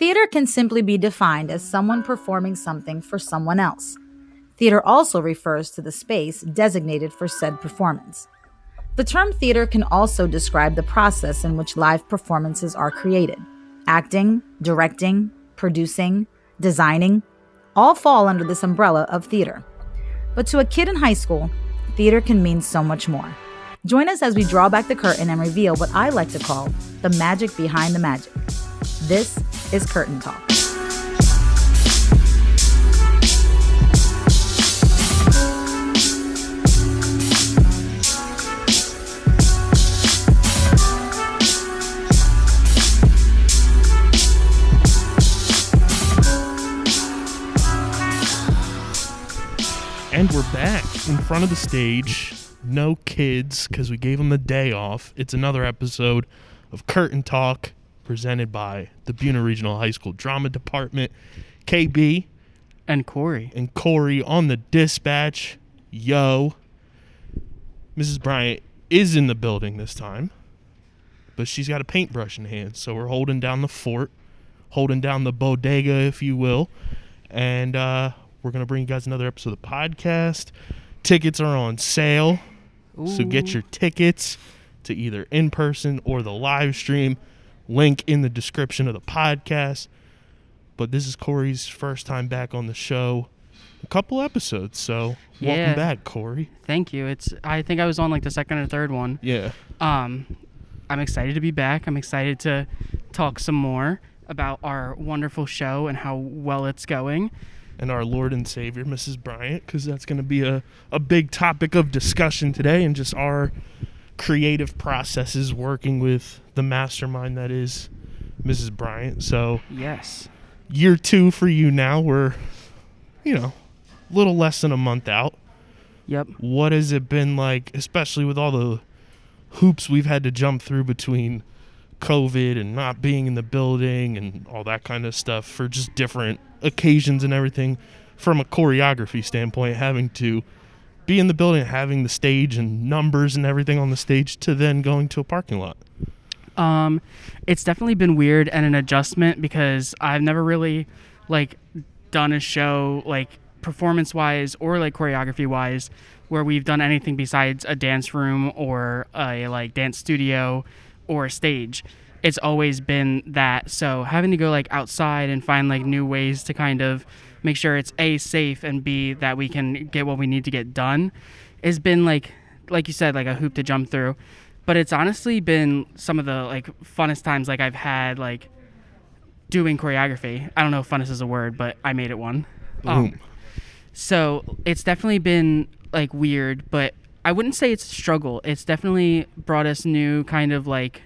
Theater can simply be defined as someone performing something for someone else. Theater also refers to the space designated for said performance. The term theater can also describe the process in which live performances are created. Acting, directing, producing, designing all fall under this umbrella of theater. But to a kid in high school, theater can mean so much more. Join us as we draw back the curtain and reveal what I like to call the magic behind the magic. This is Curtain Talk. And we're back in front of the stage. No kids because we gave them the day off. It's another episode of Curtain Talk presented by the Buena Regional High School Drama Department. KB And Corey. and Corey on the dispatch. Yo. Mrs. Bryant is in the building this time, but she's got a paintbrush in hand. So we're holding down the fort, holding down the bodega, if you will. And uh, we're going to bring you guys another episode of the podcast. Tickets are on sale. So get your tickets to either in person or the live stream. Link in the description of the podcast. But this is Corey's first time back on the show. A couple episodes, so Yeah. welcome back, Corey. Thank you. It's I think I was on like the second or third one. Yeah. Um I'm excited to be back. I'm excited to talk some more about our wonderful show and how well it's going. And our Lord and Savior, Mrs. Bryant, because that's going to be a, a big topic of discussion today and just our creative processes working with the mastermind that is Mrs. Bryant. So, Yes. year two for you now. We're, you know, a little less than a month out. Yep. What has it been like, especially with all the hoops we've had to jump through between COVID and not being in the building and all that kind of stuff for just different occasions and everything from a choreography standpoint, having to be in the building, having the stage and numbers and everything on the stage to then going to a parking lot. Um, it's definitely been weird and an adjustment because I've never really like done a show like performance wise or like choreography wise where we've done anything besides a dance room or a like dance studio or a stage. It's always been that. So having to go like outside and find like new ways to kind of make sure it's a safe and b that we can get what we need to get done has been like like you said like a hoop to jump through but it's honestly been some of the like funnest times like I've had like doing choreography. I don't know if funnest is a word, but I made it one. Um, Boom. so it's definitely been like weird, but I wouldn't say it's a struggle. It's definitely brought us new kind of like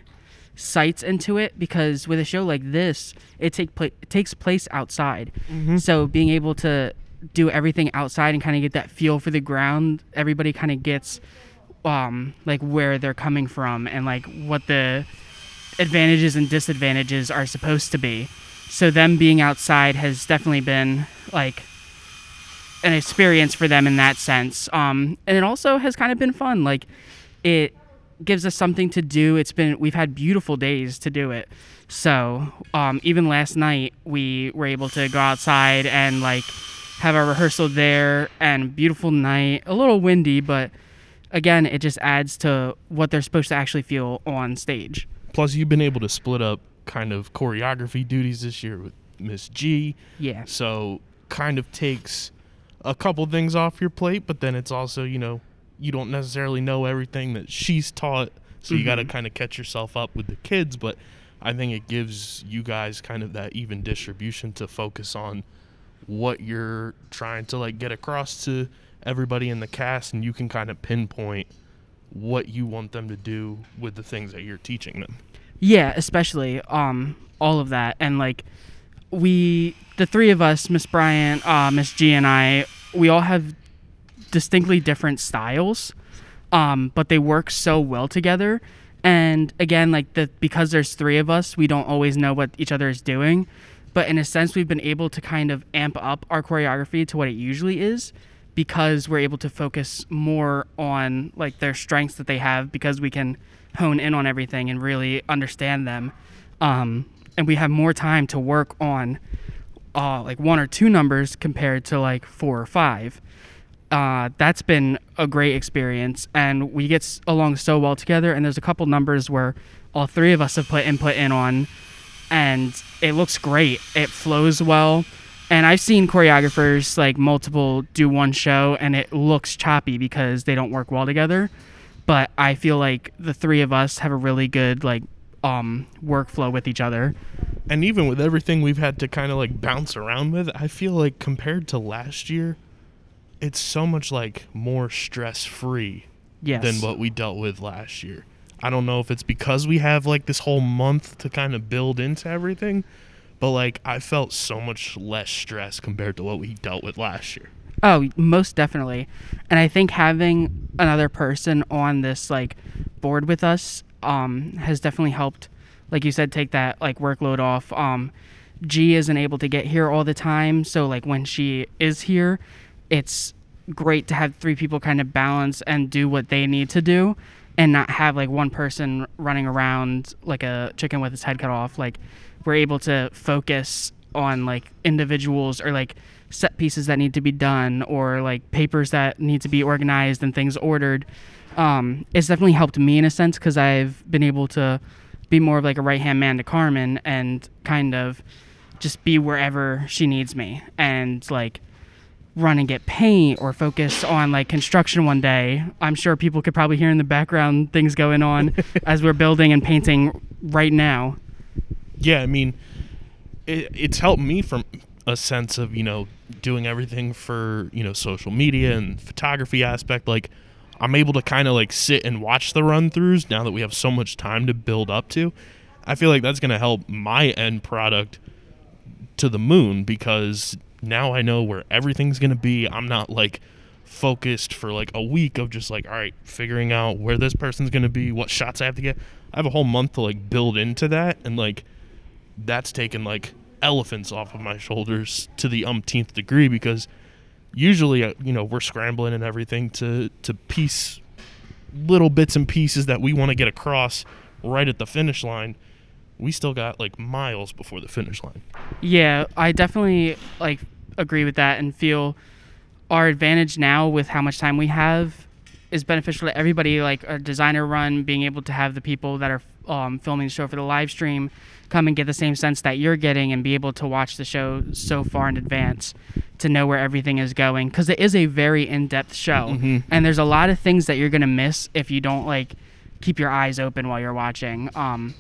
sights into it because with a show like this, it take pla- it takes place outside. So being able to do everything outside and kind of get that feel for the ground, everybody kind of gets um like where they're coming from and like what the advantages and disadvantages are supposed to be. So them being outside has definitely been like an experience for them in that sense. Um, and it also has kind of been fun. Like it gives us something to do. It's been we've had beautiful days to do it. So um, even last night we were able to go outside and like have a rehearsal there and beautiful night. A little windy, but again, it just adds to what they're supposed to actually feel on stage. Plus, you've been able to split up kind of choreography duties this year with Miss G. Yeah. So kind of takes a couple things off your plate, but then it's also, you know, you don't necessarily know everything that she's taught. So you got to kind of catch yourself up with the kids, but I think it gives you guys kind of that even distribution to focus on what you're trying to like get across to everybody in the cast and you can kind of pinpoint what you want them to do with the things that you're teaching them. Yeah, especially um all of that and like we the three of us, Miss Bryant, uh, Miss G, and I, we all have distinctly different styles, um, but they work so well together. And again, like the because there's three of us, we don't always know what each other is doing. But in a sense, we've been able to kind of amp up our choreography to what it usually is because we're able to focus more on like their strengths that they have because we can hone in on everything and really understand them. Um, and we have more time to work on uh, like one or two numbers compared to like four or five. Uh, that's been a great experience, and we get along so well together. And there's a couple numbers where all three of us have put input in on, and it looks great. It flows well. And I've seen choreographers like multiple do one show and it looks choppy because they don't work well together. But I feel like the three of us have a really good like um workflow with each other. And even with everything we've had to kind of like bounce around with, I feel like compared to last year, it's so much like more stress free Yes. than what we dealt with last year. I don't know if it's because we have like this whole month to kind of build into everything, but like I felt so much less stress compared to what we dealt with last year. Oh, most definitely. And I think having another person on this like board with us um has definitely helped like you said take that like workload off. Um G isn't able to get here all the time, so like when she is here, it's great to have three people kind of balance and do what they need to do and not have like one person running around like a chicken with its head cut off. Like we're able to focus on like individuals or like set pieces that need to be done or like papers that need to be organized and things ordered. Um, it's definitely helped me in a sense because I've been able to be more of like a right hand man to Carmen and kind of just be wherever she needs me and like run and get paint or focus on like construction one day. I'm sure people could probably hear in the background things going on as we're building and painting right now. Yeah, I mean, it, it's helped me from a sense of you know doing everything for you know social media and photography aspect. Like, I'm able to kind of like sit and watch the run throughs now that we have so much time to build up to. I feel like that's going to help my end product to the moon because now I know where everything's going to be. I'm not like focused for like a week of just like all right figuring out where this person's going to be what shots i have to get. I have a whole month to like build into that and like that's taken like elephants off of my shoulders to the umpteenth degree because usually uh, you know we're scrambling and everything to to piece little bits and pieces that we want to get across right at the finish line. We still got like miles before the finish line. Yeah, I definitely like agree with that and feel our advantage now with how much time we have is beneficial to everybody. Like a designer run, being able to have the people that are um, filming the show for the live stream come and get the same sense that you're getting and be able to watch the show so far in advance to know where everything is going because it is a very in-depth show Mhm. and there's a lot of things that you're gonna miss if you don't like keep your eyes open while you're watching um,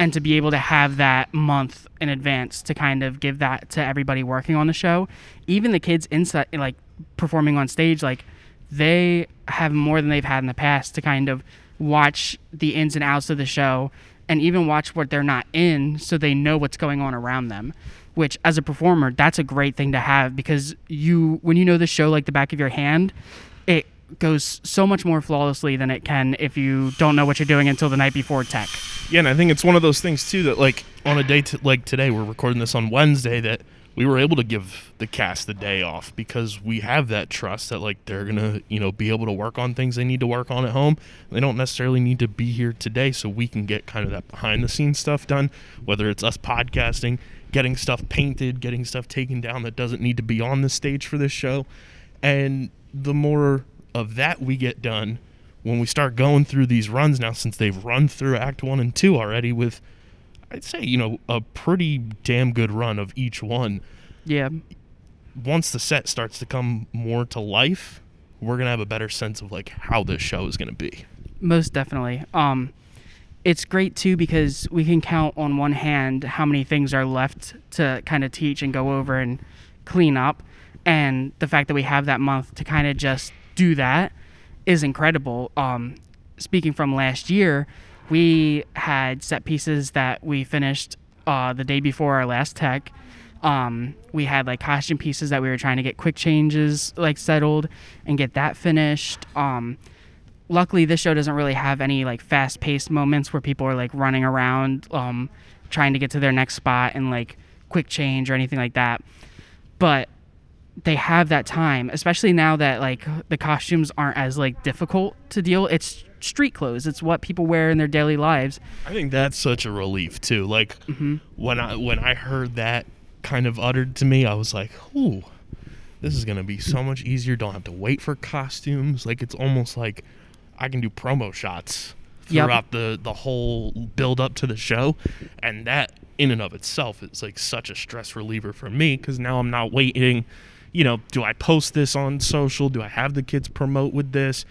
and to be able to have that month in advance to kind of give that to everybody working on the show. Even the kids inside like performing on stage like they have more than they've had in the past to kind of watch the ins and outs of the show and even watch what they're not in so they know what's going on around them which as a performer that's a great thing to have because you when you know the show like the back of your hand it goes so much more flawlessly than it can if you don't know what you're doing until the night before tech Yeah, and I think it's one of those things too that like on a day t- like today, we're recording this on Wednesday that we were able to give the cast the day off because we have that trust that like they're gonna you know be able to work on things they need to work on at home. They don't necessarily need to be here today, so we can get kind of that behind the scenes stuff done. Whether it's us podcasting, getting stuff painted, getting stuff taken down that doesn't need to be on the stage for this show, and the more of that we get done when we start going through these runs now since they've run through act 1 and 2 already with I'd say, you know, a pretty damn good run of each one. yeah Once the set starts to come more to life, we're going to have a better sense of like how this show is going to be. Most definitely. Um, it's great too because we can count on one hand how many things are left to kind of teach and go over and clean up, and the fact that we have that month to kind of just do that is incredible. Um, speaking from last year, we had set pieces that we finished uh, the day before our last tech. Um, we had like costume pieces that we were trying to get quick changes like settled and get that finished. Um, luckily this show doesn't really have any like fast paced moments where people are like running around um, trying to get to their next spot and like quick change or anything like that but they have that time, especially now that like the costumes aren't as like difficult to deal. It's street clothes. It's what people wear in their daily lives. I think that's such a relief too. Like mm-hmm. when I when I heard that kind of uttered to me, I was like, "Ooh, this is gonna be so much easier. Don't have to wait for costumes. Like it's almost like I can do promo shots Yep. throughout the the whole build up to the show, and that in and of itself is like such a stress reliever for me because now I'm not waiting. You know, do I post this on social? Do I have the kids promote with this?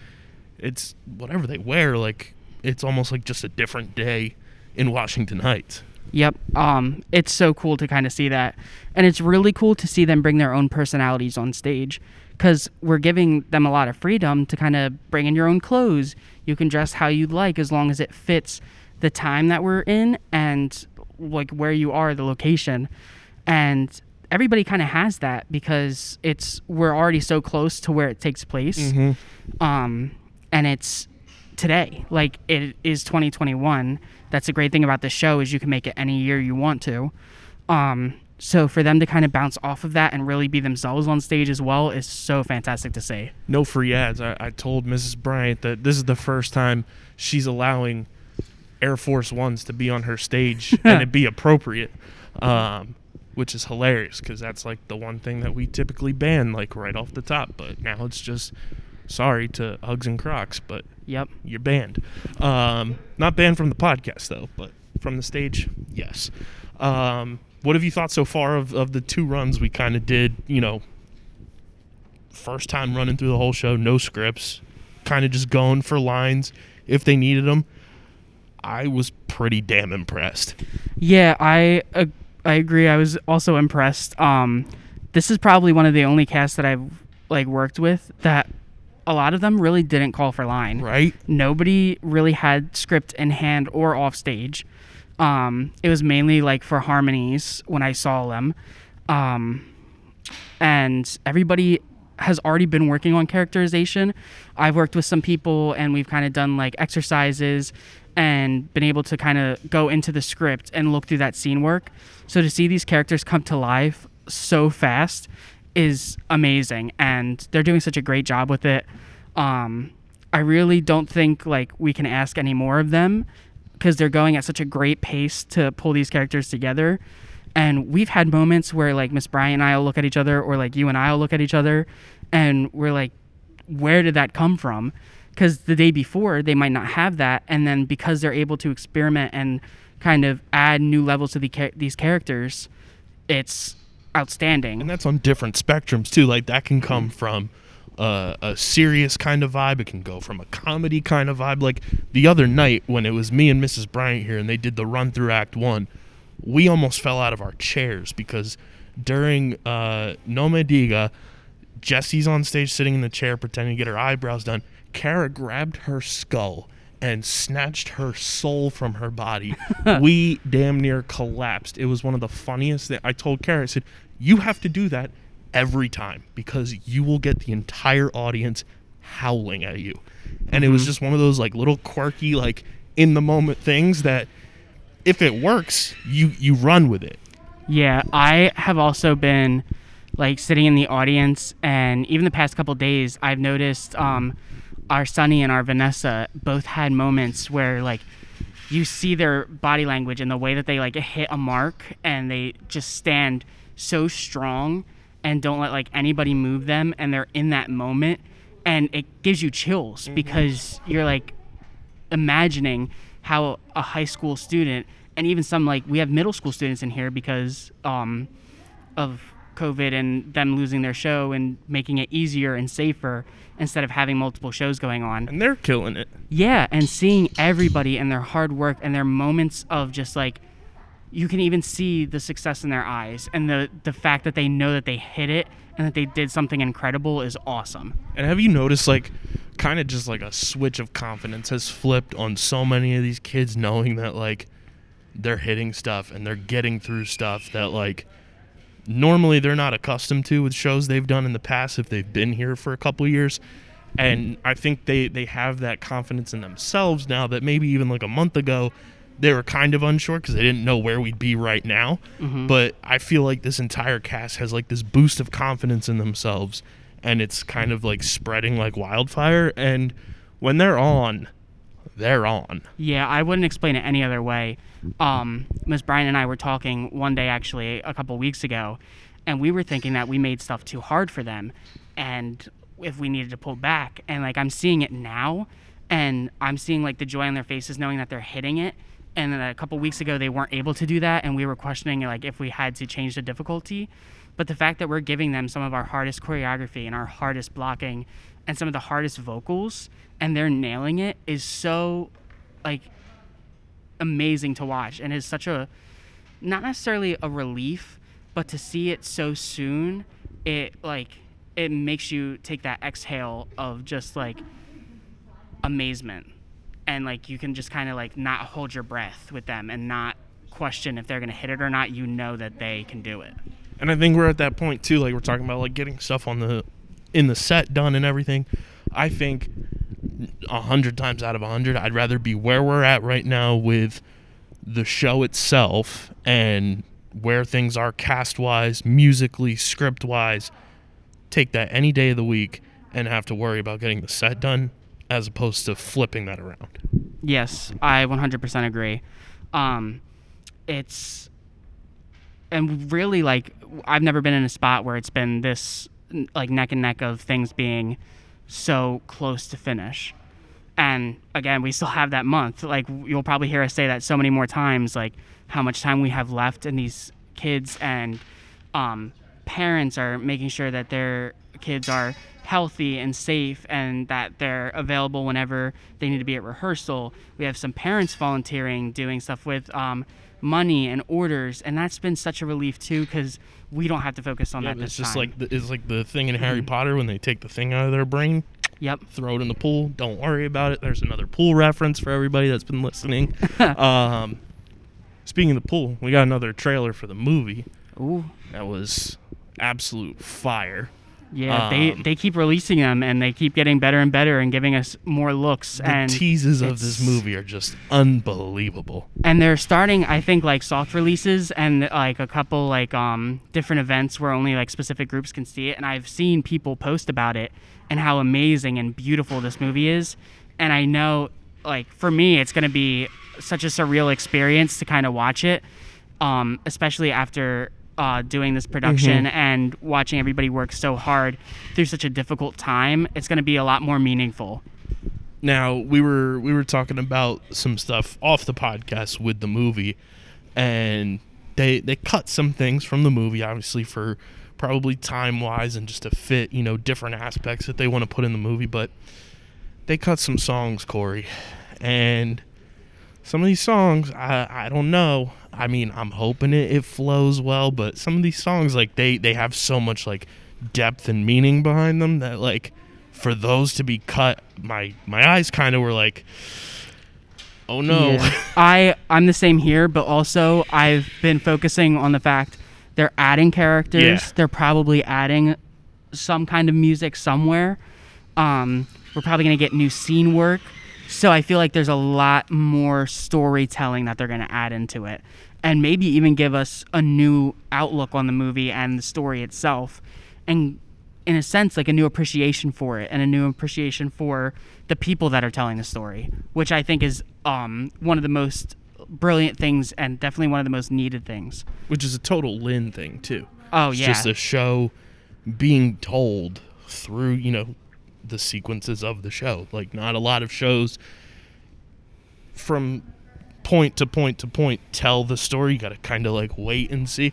It's whatever they wear. Like it's almost like just a different day in Washington Heights. Yep. Um, it's so cool to kind of see that, and it's really cool to see them bring their own personalities on stage, because we're giving them a lot of freedom to kind of bring in your own clothes. You can dress how you like as long as it fits the time that we're in and like where you are, the location, and everybody kind of has that because it's we're already so close to where it takes place, um, and it's today. Like it is 2021. That's the great thing about the show is you can make it any year you want to. Um, so for them to kind of bounce off of that and really be themselves on stage as well is so fantastic to see. no free ads. I, I told Mrs. Bryant that this is the first time she's allowing Air Force Ones to be on her stage and it be appropriate, um, which is hilarious because that's like the one thing that we typically ban like right off the top. But now it's just sorry to Uggs and Crocs, but Yep. you're banned. Um, not banned from the podcast though, but from the stage, yes. Um, what have you thought so far of, of the two runs we kind of did? You know, first time running through the whole show, no scripts, kind of just going for lines if they needed them. I was pretty damn impressed. Yeah, I uh, I agree. I was also impressed. Um, this is probably one of the only casts that I've like worked with that a lot of them really didn't call for line. Right? nobody really had script in hand or off stage. Um, it was mainly like for harmonies when I saw them. Um, and everybody has already been working on characterization. I've worked with some people and we've kind of done like exercises and been able to kind of go into the script and look through that scene work. So to see these characters come to life so fast is amazing and they're doing such a great job with it. Um, I really don't think like we can ask any more of them because they're going at such a great pace to pull these characters together. And we've had moments where like Miss Bryant and I will look at each other, or like you and I will look at each other, and we're like, where did that come from? Because the day before they might not have that, and then because they're able to experiment and kind of add new levels to the these characters, it's outstanding. And that's on different spectrums too. Like that can come from uh, a serious kind of vibe. It can go from a comedy kind of vibe. Like the other night when it was me and Mrs. Bryant here and they did the run through Act One, we almost fell out of our chairs because during uh, No Me Diga, Jesse's on stage sitting in the chair pretending to get her eyebrows done. Kara grabbed her skull and snatched her soul from her body. we damn near collapsed. It was one of the funniest things. I told Kara, I said, You have to do that every time because you will get the entire audience howling at you. And it was just one of those like little quirky, like in the moment things that if it works, you you run with it. Yeah, I have also been like sitting in the audience, and even the past couple days, I've noticed um, our Sonny and our Vanessa both had moments where like you see their body language and the way that they like hit a mark, and they just stand so strong and don't let like anybody move them, and they're in that moment, and it gives you chills because you're like imagining how a high school student and even some like we have middle school students in here because um, of COVID and them losing their show and making it easier and safer instead of having multiple shows going on. And they're killing it. Yeah, and seeing everybody and their hard work and their moments of just like you can even see the success in their eyes and the the fact that they know that they hit it and that they did something incredible is awesome. And have you noticed, like, kind of just like a switch of confidence has flipped on so many of these kids knowing that, like, they're hitting stuff and they're getting through stuff that, like, normally they're not accustomed to with shows they've done in the past if they've been here for a couple years. And I think they, they have that confidence in themselves now that maybe even like a month ago they were kind of unsure because they didn't know where we'd be right now. Mm-hmm. But I feel like this entire cast has like this boost of confidence in themselves, and it's kind of like spreading like wildfire. And when they're on, they're on. Yeah, I wouldn't explain it any other way. Um, Ms. Bryan and I were talking one day, actually, a couple weeks ago, and we were thinking that we made stuff too hard for them, and if we needed to pull back. And like I'm seeing it now, and I'm seeing like the joy on their faces, knowing that they're hitting it. And then a couple weeks ago, they weren't able to do that, and we were questioning like if we had to change the difficulty. But the fact that we're giving them some of our hardest choreography and our hardest blocking and some of the hardest vocals and they're nailing it is so like amazing to watch. And is such a not necessarily a relief but to see it so soon it like it makes you take that exhale of just like amazement. And like you can just kind of like not hold your breath with them and not question if they're going to hit it or not. You know that they can do it. And I think we're at that point too. Like we're talking about like getting stuff on the in the set done and everything. I think a hundred times out of a hundred, I'd rather be where we're at right now with the show itself and where things are cast wise, musically, script wise. Take that any day of the week and have to worry about getting the set done as opposed to flipping that around. Yes, I 100% agree. Um, it's and really like I've never been in a spot where it's been this like neck and neck of things being so close to finish. And again, we still have that month. Like you'll probably hear us say that so many more times. Like how much time we have left, and these kids and um, parents are making sure that their kids are healthy and safe and that they're available whenever they need to be at rehearsal. We have some parents volunteering, doing stuff with um, money and orders, and that's been such a relief too because we don't have to focus on Yeah, that it's just time. like the, it's like the thing in Harry Mhm. Potter when they take the thing out of their brain. yep. throw it in the pool. Don't worry about it. There's another pool reference for everybody that's been listening. um, speaking of the pool, we got another trailer for the movie Ooh. that was absolute fire. Yeah, they, Um, they keep releasing them and they keep getting better and better and giving us more looks The and teases of this movie are just unbelievable. and they're starting I think like soft releases and like a couple like um different events where only like specific groups can see it and I've seen people post about it and how amazing and beautiful this movie is and I know like for me it's going to be such a surreal experience to kind of watch it um especially after uh, doing this production and watching everybody work so hard through such a difficult time, it's going to be a lot more meaningful. Now we were we were talking about some stuff off the podcast with the movie, and they they cut some things from the movie, obviously for probably time wise and just to fit you know different aspects that they want to put in the movie, but they cut some songs, Corey, and some of these songs I I don't know. I mean I'm hoping it, it flows well, but some of these songs like they they have so much like depth and meaning behind them that like for those to be cut my my eyes kind of were like oh no Yeah. I I'm the same here, but also I've been focusing on the fact they're adding characters. Yeah. They're probably adding some kind of music somewhere. Um, we're probably gonna get new scene work. So I feel like there's a lot more storytelling that they're gonna add into it, and maybe even give us a new outlook on the movie and the story itself, and in a sense like a new appreciation for it and a new appreciation for the people that are telling the story, which I think is um, one of the most brilliant things and definitely one of the most needed things. which is a total Lin thing too Oh it's yeah, just a show being told through you know the sequences of the show. Like not a lot of shows from point to point to point tell the story. You gotta kind of like wait and see.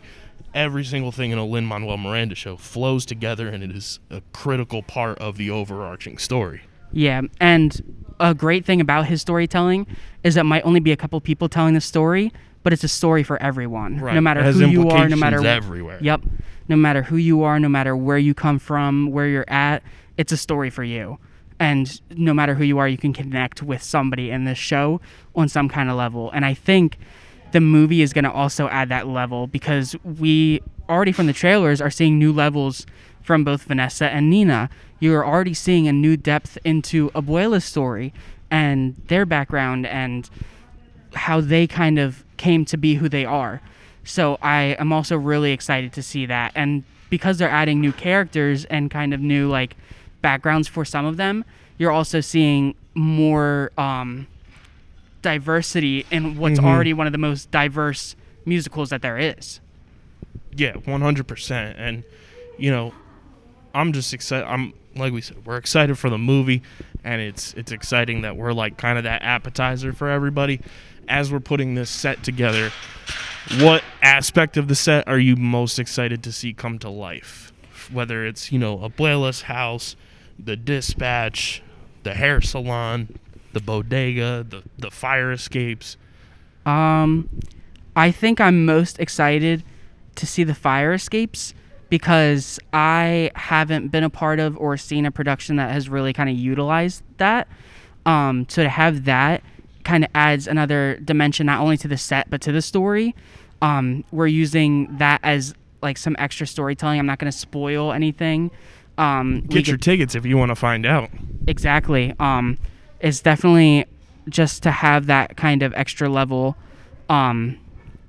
Every single thing in a Lin Manuel Miranda show flows together and it is a critical part of the overarching story. Yeah, and a great thing about his storytelling is that might only be a couple people telling the story, but it's a story for everyone, Right. no matter who you are, no matter everywhere. Yep. No matter who you are, no matter where you come from, where you're at, it's a story for you. And no matter who you are, you can connect with somebody in this show on some kind of level. And I think the movie is going to also add that level because we already from the trailers are seeing new levels from both Vanessa and Nina. You're already seeing a new depth into Abuela's story and their background and how they kind of came to be who they are. So I am also really excited to see that. And because they're adding new characters and kind of new like backgrounds for some of them, you're also seeing more um, diversity in what's Mhm. already one of the most diverse musicals that there is. Yeah, one hundred percent. And you know, I'm just excited. I'm like we said, we're excited for the movie, and it's it's exciting that we're like kind of that appetizer for everybody as we're putting this set together. What aspect of the set are you most excited to see come to life? Whether it's you know Abuela's house, the dispatch, the hair salon, the bodega, the the fire escapes. Um, I think I'm most excited to see the fire escapes because I haven't been a part of or seen a production that has really kind of utilized that. Um, so to have that kind of adds another dimension not only to the set but to the story. Um, we're using that as like some extra storytelling. I'm not going to spoil anything. Um, Get your tickets if you want to find out. exactly. Um it's definitely just to have that kind of extra level um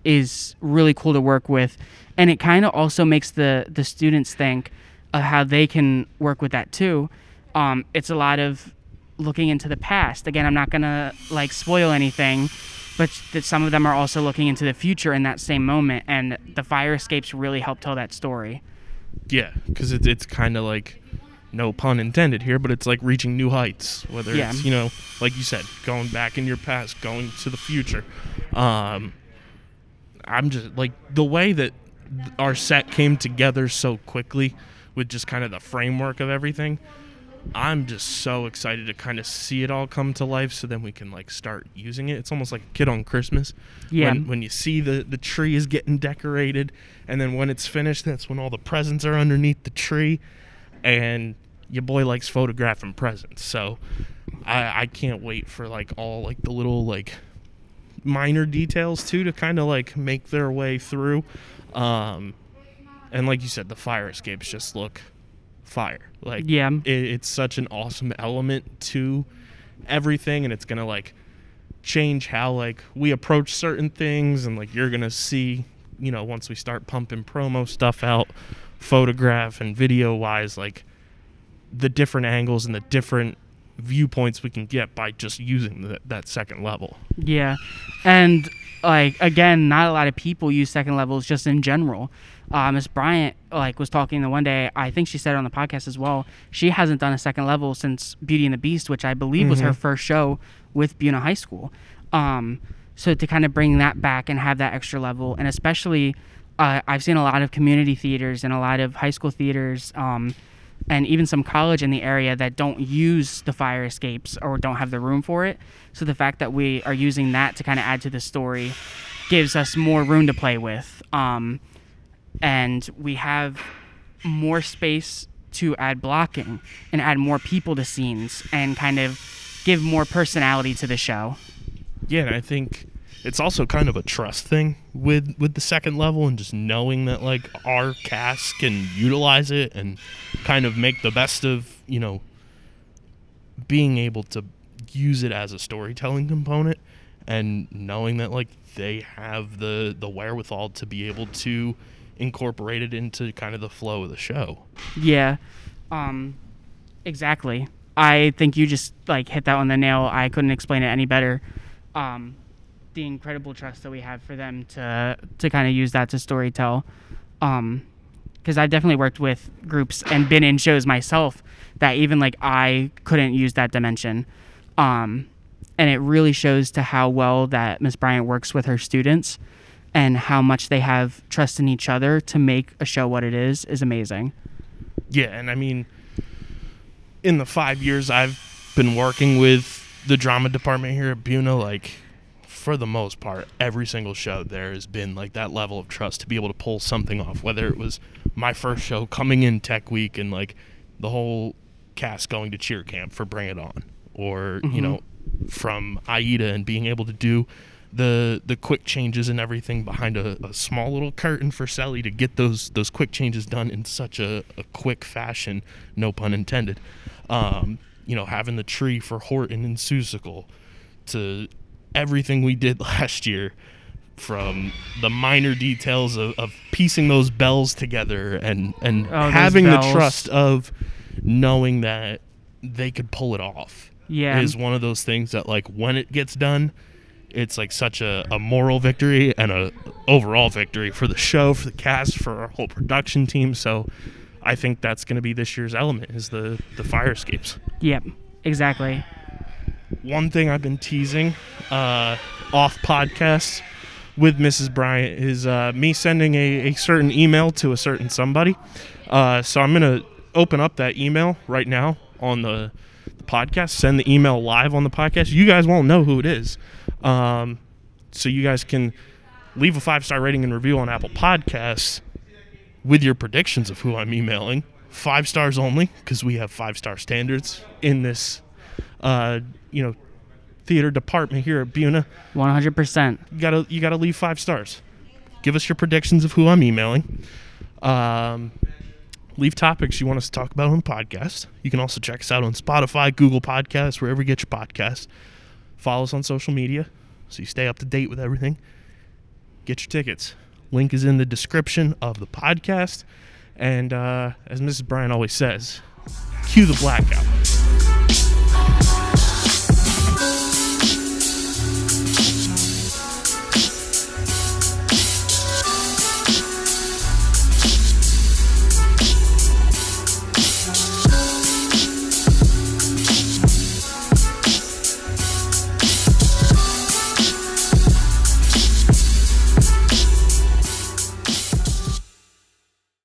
is really cool to work with. And it kind of also makes the the students think of how they can work with that too. Um it's a lot of looking into the past. Again i'm not gonna like spoil anything but that some of them are also looking into the future in that same moment and the fire escapes really help tell that story Yeah, because it's it's kind of like, no pun intended here, but it's like reaching new heights. Whether Yeah. it's you know, like you said, going back in your past, going to the future. Um, I'm just like the way that our set came together so quickly with just kind of the framework of everything. I'm just so excited to kind of see it all come to life, so then we can like start using it. It's almost like a kid on Christmas. Yeah. When, when you see the the tree is getting decorated, and then when it's finished, that's when all the presents are underneath the tree, and your boy likes photographing presents. So I I can't wait for like all like the little like minor details too to kind of like make their way through. Um, and like you said, the fire escapes just look fire. Like Yeah. it, it's such an awesome element to everything, and it's gonna like change how like we approach certain things, and like you're gonna see, you know, once we start pumping promo stuff out, photograph and video wise, like the different angles and the different viewpoints we can get by just using the, that second level. Yeah. And like again, not a lot of people use second levels just in general. Uh, Miss Bryant like was talking the one day. I think she said it on the podcast as well. She hasn't done a second level since Beauty and the Beast, which I believe was her Mhm. first show with Buena High School. Um, so to kind of bring that back and have that extra level, and especially, uh, I've seen a lot of community theaters and a lot of high school theaters. Um, and even some college in the area that don't use the fire escapes or don't have the room for it. So the fact that we are using that to kind of add to the story gives us more room to play with. Um, and we have more space to add blocking and add more people to scenes and kind of give more personality to the show. Yeah, and I think it's also kind of a trust thing with with the second level and just knowing that like our cast can utilize it and kind of make the best of, you know, being able to use it as a storytelling component and knowing that like they have the the wherewithal to be able to incorporate it into kind of the flow of the show. Yeah. Um exactly. I think you just like hit that on the nail. I couldn't explain it any better. Um the incredible trust that we have for them to to kind of use that to storytell. Um because I've definitely worked with groups and been in shows myself that even like I couldn't use that dimension. Um and it really shows to how well that Miss Bryant works with her students and how much they have trust in each other to make a show what it is is amazing. Yeah, and I mean, in the five years I've been working with the drama department here at Buena, like for the most part, every single show there has been like that level of trust to be able to pull something off. Whether it was my first show coming in Tech Week and like the whole cast going to cheer camp for Bring It On, or you Mhm. know, from Aida and being able to do the the quick changes and everything behind a, a small little curtain for Sally to get those those quick changes done in such a, a quick fashion, no pun intended. Um, you know, having the tree for Horton and Seussical to everything we did last year from the minor details of, of piecing those bells together and and Oh, having the trust of knowing that they could pull it off Yeah. is one of those things that like when it gets done it's like such a, a moral victory and a overall victory for the show for the cast for our whole production team so i think that's going to be this year's element is the the fire escapes Yep. Exactly. one thing I've been teasing uh, off podcasts with Mrs. Bryant is uh, me sending a, a certain email to a certain somebody. Uh, so I'm going to open up that email right now on the, the podcast, send the email live on the podcast. You guys won't know who it is. Um, so you guys can leave a five star rating and review on Apple Podcasts with your predictions of who I'm emailing. Five stars only, because we have five star standards in this uh, you know, theater department here at Buena. One hundred percent. You gotta you gotta leave five stars. Give us your predictions of who I'm emailing. Um, leave topics you want us to talk about on the podcast. You can also check us out on Spotify, Google Podcasts, wherever you get your podcasts. Follow us on social media so you stay up to date with everything. Get your tickets. Link is in the description of the podcast. And uh, as Mrs. Bryan always says, cue the blackout.